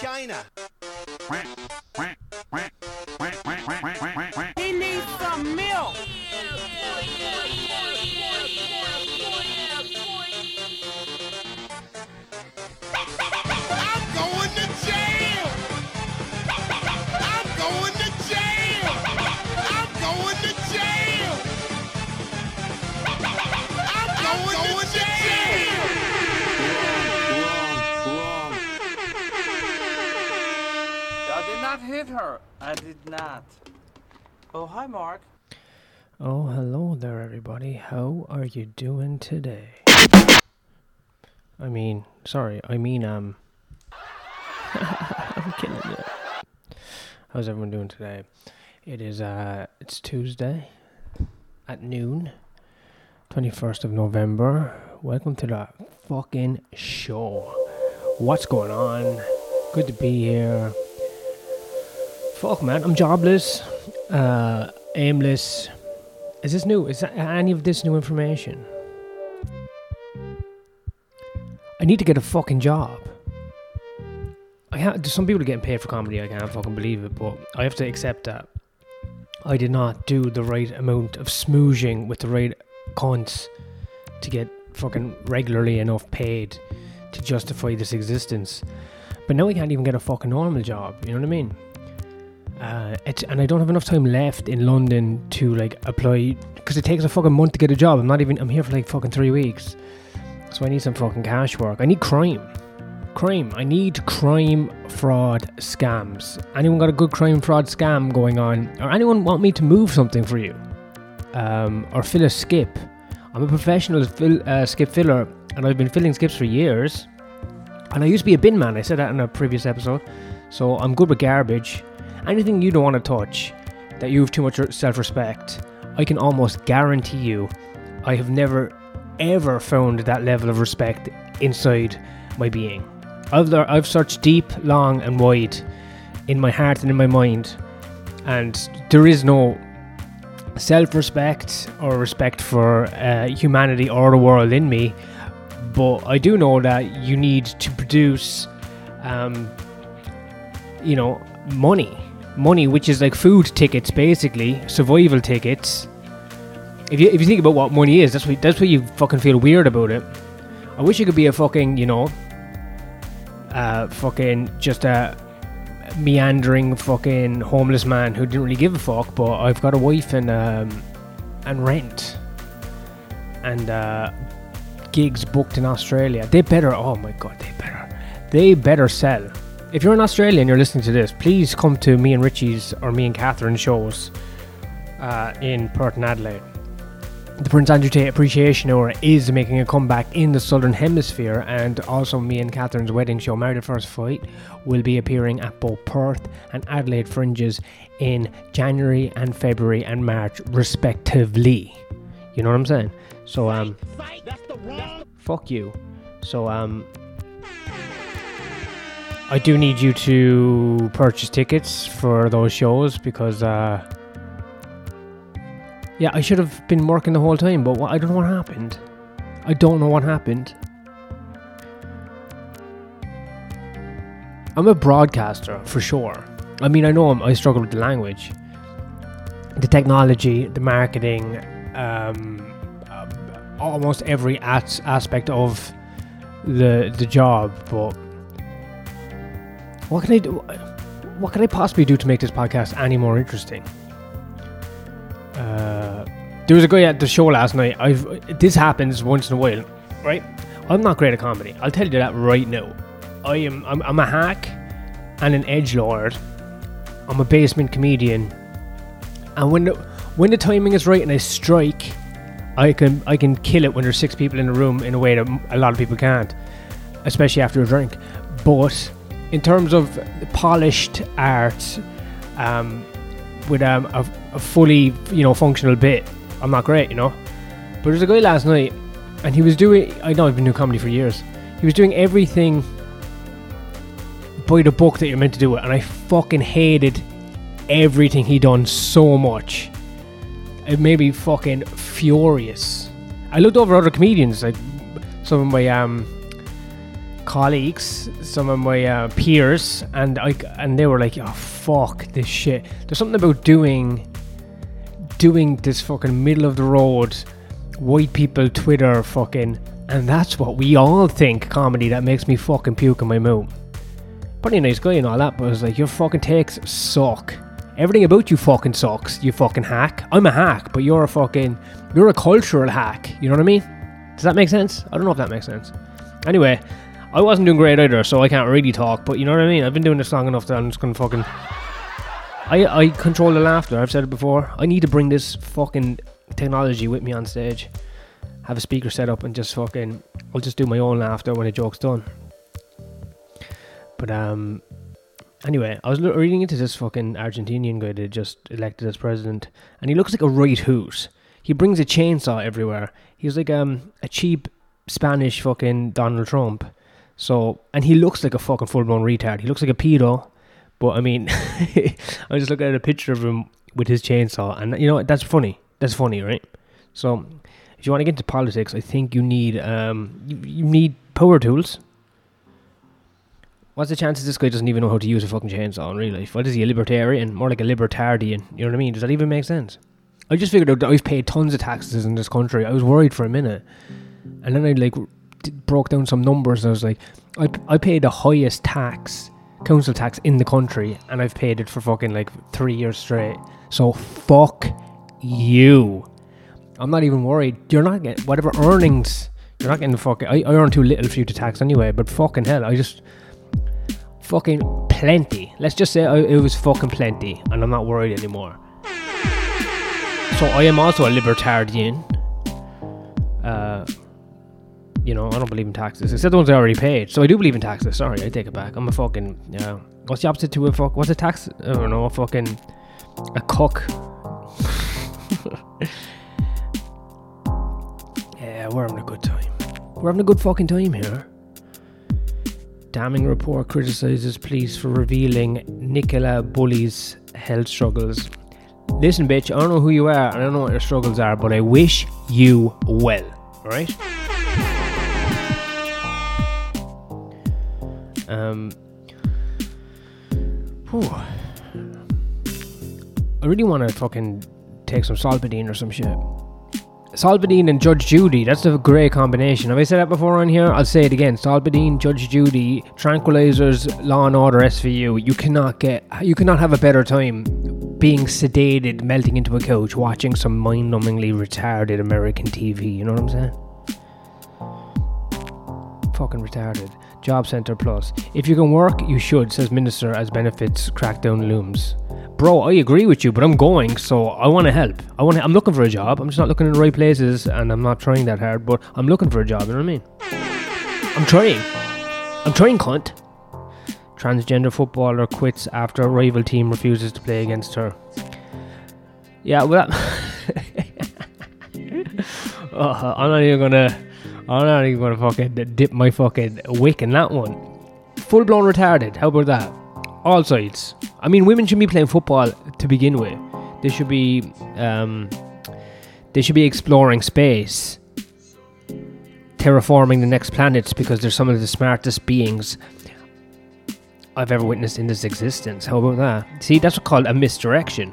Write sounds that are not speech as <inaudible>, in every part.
China. Hit her. I did not. Oh, hi, Mark. Oh, hello there, everybody. How are you doing today? I mean, sorry, I mean, um, <laughs> I'm killing it. How's everyone doing today? It is, uh, it's Tuesday at noon, 21st of November. Welcome to the fucking show. What's going on? Good to be here. Fuck, man, I'm jobless, uh, aimless. Is this new? Is any of this new information? I need to get a fucking job. I have. Some people are getting paid for comedy. I can't fucking believe it, but I have to accept that I did not do the right amount of smoozing with the right cunts to get fucking regularly enough paid to justify this existence. But now I can't even get a fucking normal job. You know what I mean? Uh, it's, and I don't have enough time left in London to like apply because it takes a fucking month to get a job. I'm not even. I'm here for like fucking three weeks, so I need some fucking cash work. I need crime, crime. I need crime, fraud, scams. Anyone got a good crime, fraud, scam going on, or anyone want me to move something for you, um, or fill a skip? I'm a professional fill, uh, skip filler, and I've been filling skips for years. And I used to be a bin man. I said that in a previous episode. So I'm good with garbage anything you don't want to touch that you have too much self respect, I can almost guarantee you I have never ever found that level of respect inside my being. I've, I've searched deep, long, and wide in my heart and in my mind, and there is no self respect or respect for uh, humanity or the world in me. But I do know that you need to produce, um, you know, money money, which is like food tickets, basically survival tickets. If you if you think about what money is, that's what that's what you fucking feel weird about it. I wish you could be a fucking you know, uh, fucking just a meandering fucking homeless man who didn't really give a fuck. But I've got a wife and um, and rent and uh, gigs booked in Australia. They better. Oh my god, they better. They better sell if you're in Australia and you're listening to this, please come to me and Richie's or me and Catherine's shows uh, in Perth and Adelaide. The Prince Andrew Tate Appreciation Hour is making a comeback in the Southern Hemisphere, and also me and Catherine's wedding show, Married at First Fight, will be appearing at both Perth and Adelaide Fringes in January and February and March, respectively. You know what I'm saying? So, um, fuck you. So, um, I do need you to purchase tickets for those shows because, uh, yeah, I should have been working the whole time, but what, I don't know what happened. I don't know what happened. I'm a broadcaster for sure. I mean, I know I'm, i struggle with the language, the technology, the marketing, um, uh, almost every as- aspect of the the job, but what can I do? What can I possibly do to make this podcast any more interesting? Uh, there was a guy at the show last night. I've this happens once in a while, right? I'm not great at comedy. I'll tell you that right now. I am. I'm, I'm a hack and an edge lord. I'm a basement comedian, and when the when the timing is right and I strike, I can I can kill it when there's six people in the room in a way that a lot of people can't, especially after a drink. But in terms of polished art, um, with um, a, a, fully you know functional bit, I'm not great, you know. But there's a guy last night, and he was doing. I know I've been doing comedy for years. He was doing everything by the book that you're meant to do it, and I fucking hated everything he done so much. It made me fucking furious. I looked over other comedians, like some of my um colleagues, some of my uh, peers, and I and they were like, "Oh fuck this shit." There's something about doing doing this fucking middle of the road white people Twitter fucking, and that's what we all think comedy that makes me fucking puke in my mouth. Pretty nice guy and all that, but it's like your fucking takes suck. Everything about you fucking sucks. You fucking hack. I'm a hack, but you're a fucking you're a cultural hack. You know what I mean? Does that make sense? I don't know if that makes sense. Anyway, I wasn't doing great either, so I can't really talk. But you know what I mean? I've been doing this long enough that I'm just gonna fucking. I I control the laughter. I've said it before. I need to bring this fucking technology with me on stage. Have a speaker set up and just fucking. I'll just do my own laughter when a joke's done. But um. Anyway, I was reading into this fucking Argentinian guy that just elected as president, and he looks like a right hoot. He brings a chainsaw everywhere. He's like um a cheap Spanish fucking Donald Trump. So, and he looks like a fucking full blown retard. He looks like a pedo. But I mean, <laughs> I was just looking at a picture of him with his chainsaw, and you know what? That's funny. That's funny, right? So, if you want to get into politics, I think you need um you, you need power tools. What's the chances this guy doesn't even know how to use a fucking chainsaw in real life? What is he, a libertarian? More like a libertarian. You know what I mean? Does that even make sense? I just figured out that I've paid tons of taxes in this country. I was worried for a minute. And then I like broke down some numbers I was like, I, I pay the highest tax, council tax in the country, and I've paid it for fucking like three years straight. So fuck you. I'm not even worried. You're not getting whatever earnings. You're not getting the fucking. I, I earn too little for you to tax anyway. But fucking hell, I just fucking plenty. Let's just say I, it was fucking plenty, and I'm not worried anymore. So I am also a libertarian. Uh, you know, I don't believe in taxes, except the ones I already paid. So I do believe in taxes. Sorry, I take it back. I'm a fucking. Yeah. What's the opposite to a fuck? What's a tax? I don't know. A fucking. A cook. <laughs> yeah, we're having a good time. We're having a good fucking time here. Damning report criticizes police for revealing Nicola Bulley's health struggles. Listen, bitch, I don't know who you are, I don't know what your struggles are, but I wish you well. Alright? Um. Whew. I really want to fucking take some Solpadeine or some shit. Solpadeine and Judge Judy, that's a great combination. Have I said that before on here? I'll say it again. Solpadeine, Judge Judy, tranquilizers, Law and Order, SVU. You cannot get, you cannot have a better time being sedated, melting into a couch, watching some mind-numbingly retarded American TV. You know what I'm saying? Fucking retarded. Job Centre Plus. If you can work, you should, says Minister as benefits crackdown looms. Bro, I agree with you, but I'm going, so I want to help. I want. I'm looking for a job. I'm just not looking in the right places, and I'm not trying that hard. But I'm looking for a job. You know what I mean? I'm trying. I'm trying, cunt. Transgender footballer quits after rival team refuses to play against her. Yeah, well, That- <laughs> oh, uh-huh, I'm not even gonna. I'm not even gonna fucking dip my fucking wick in that one. Full blown retarded. How about that? All sides. I mean, women should be playing football to begin with. They should be, um, they should be exploring space, terraforming the next planets because they're some of the smartest beings I've ever witnessed in this existence. How about that? See, that's what's called a misdirection.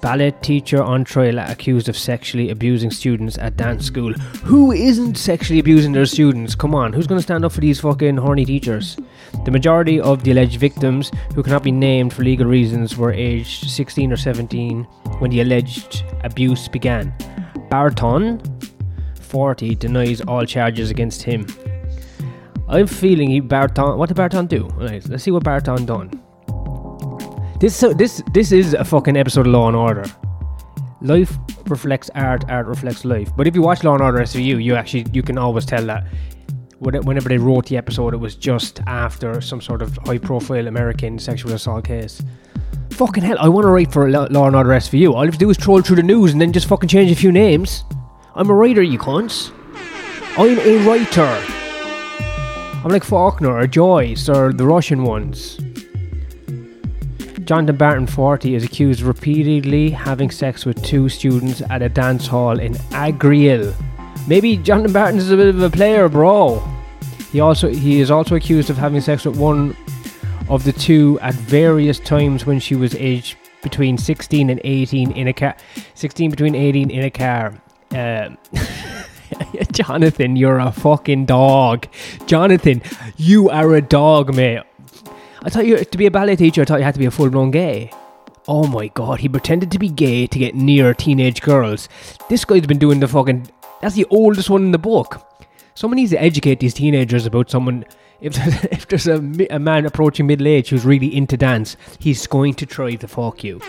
Ballet teacher on trial accused of sexually abusing students at dance school. Who isn't sexually abusing their students? Come on, who's going to stand up for these fucking horny teachers? The majority of the alleged victims, who cannot be named for legal reasons, were aged 16 or 17 when the alleged abuse began. Barton, 40, denies all charges against him. I'm feeling he Barton. What did Barton do? Right, let's see what Barton done. This so this this is a fucking episode of Law and Order. Life reflects art, art reflects life. But if you watch Law and Order SVU, you actually you can always tell that whenever they wrote the episode, it was just after some sort of high-profile American sexual assault case. Fucking hell, I want to write for Law and Order SVU. All you have to do is troll through the news and then just fucking change a few names. I'm a writer, you cunts. I'm a writer. I'm like Faulkner or Joyce or the Russian ones. Jonathan Barton, 40, is accused of repeatedly having sex with two students at a dance hall in Agriel, Maybe Jonathan Barton is a bit of a player, bro. He also he is also accused of having sex with one of the two at various times when she was aged between 16 and 18 in a car. 16 between 18 in a car. Um, <laughs> Jonathan, you're a fucking dog. Jonathan, you are a dog, mate. I thought you to be a ballet teacher. I thought you had to be a full blown gay. Oh my god, he pretended to be gay to get near teenage girls. This guy's been doing the fucking. That's the oldest one in the book. Someone needs to educate these teenagers about someone. If <laughs> there's, if there's a, a man approaching middle age who's really into dance, he's going to try to fuck you.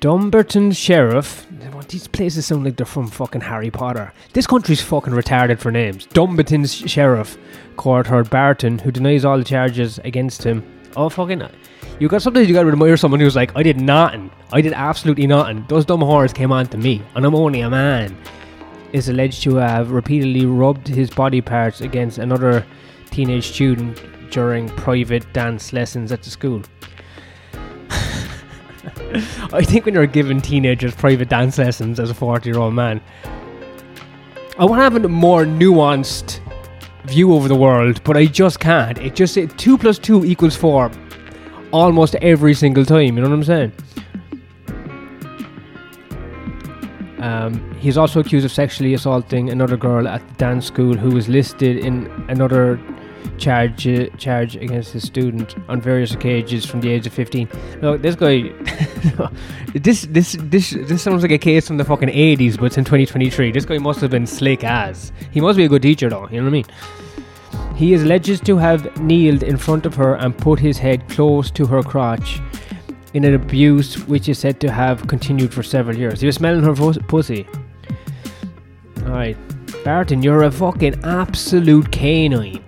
Dumbarton Sheriff. These places sound like they're from fucking Harry Potter. This country's fucking retarded for names. Dumbarton Sheriff court heard Barton, who denies all the charges against him. Oh fucking! Uh, you got sometimes you got to admire someone who's like, I did nothing. I did absolutely nothing. Those dumb whores came on to me, and I'm only a man. Is alleged to have repeatedly rubbed his body parts against another teenage student during private dance lessons at the school. <laughs> I think when you're giving teenagers private dance lessons as a 40 year old man, I want to have a more nuanced view over the world, but I just can't. It just it, two plus two equals four, almost every single time. You know what I'm saying? Um, he's also accused of sexually assaulting another girl at the dance school who was listed in another charge charge against his student on various occasions from the age of 15. No, this guy, <laughs> this this this this sounds like a case from the fucking 80s, but it's in 2023. This guy must have been slick as. He must be a good teacher, though. You know what I mean? He is alleged to have kneeled in front of her and put his head close to her crotch in an abuse which is said to have continued for several years. He was smelling her pussy. Alright. Barton, you're a fucking absolute canine.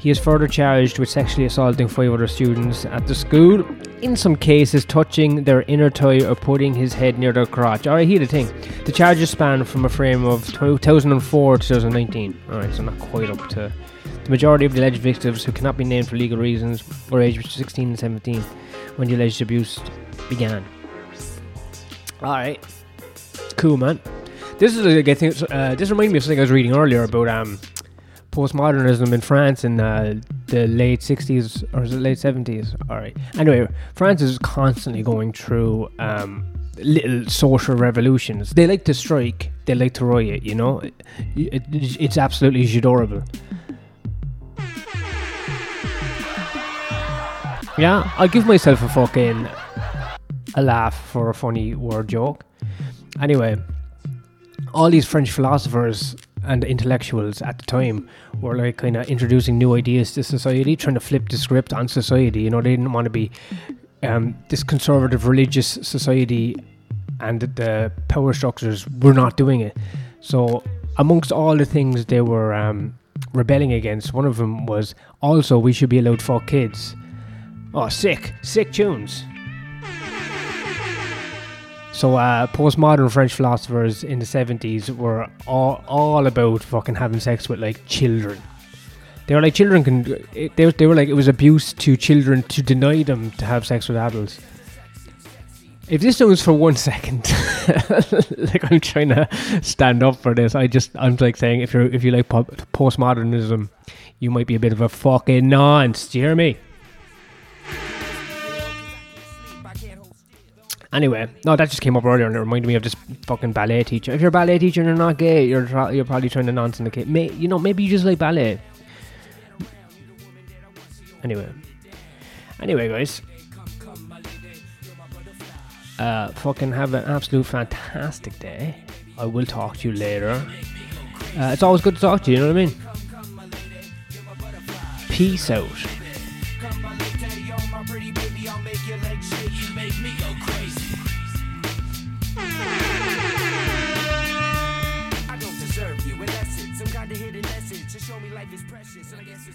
He is further charged with sexually assaulting five other students at the school, in some cases touching their inner thigh or putting his head near their crotch. Alright, here the thing. The charges span from a frame of 2004 to 2019. Alright, so not quite up to. The majority of the alleged victims, who cannot be named for legal reasons, were aged between 16 and 17 when the alleged abuse began. Alright. Cool, man. This is a good thing. uh, this reminded me of something I was reading earlier about um, postmodernism in France in uh, the late 60s or late 70s? Alright. Anyway, France is constantly going through um, little social revolutions. They like to strike, they like to riot, you know? It, it, it's absolutely adorable. Yeah, I'll give myself a fucking a laugh for a funny word joke. Anyway, all these French philosophers and intellectuals at the time were like kind of introducing new ideas to society, trying to flip the script on society. You know, they didn't want to be um, this conservative religious society, and the power structures were not doing it. So, amongst all the things they were um, rebelling against, one of them was also we should be allowed for kids. Oh, sick, sick tunes. So, uh, postmodern French philosophers in the 70s were all, all about fucking having sex with like children. They were like, children can. They, were- they were like, it was abuse to children to deny them to have sex with adults. If this sounds for one <laughs> second, <laughs> like I'm trying to stand up for this, I just I'm like saying if you're if you like po- postmodernism, you might be a bit of a fucking nonce. Do you hear me? Anyway, no, that just came up earlier and it reminded me of this fucking ballet teacher. If you're a ballet teacher and you're not gay, you're tra- you're probably trying to nonsense the kid. May- you know, maybe you just like ballet. Anyway, anyway, guys, uh, fucking have an absolute fantastic day. I will talk to you later. Uh, it's always good to talk to you. You know what I mean? Peace out. life is precious, and I guess it's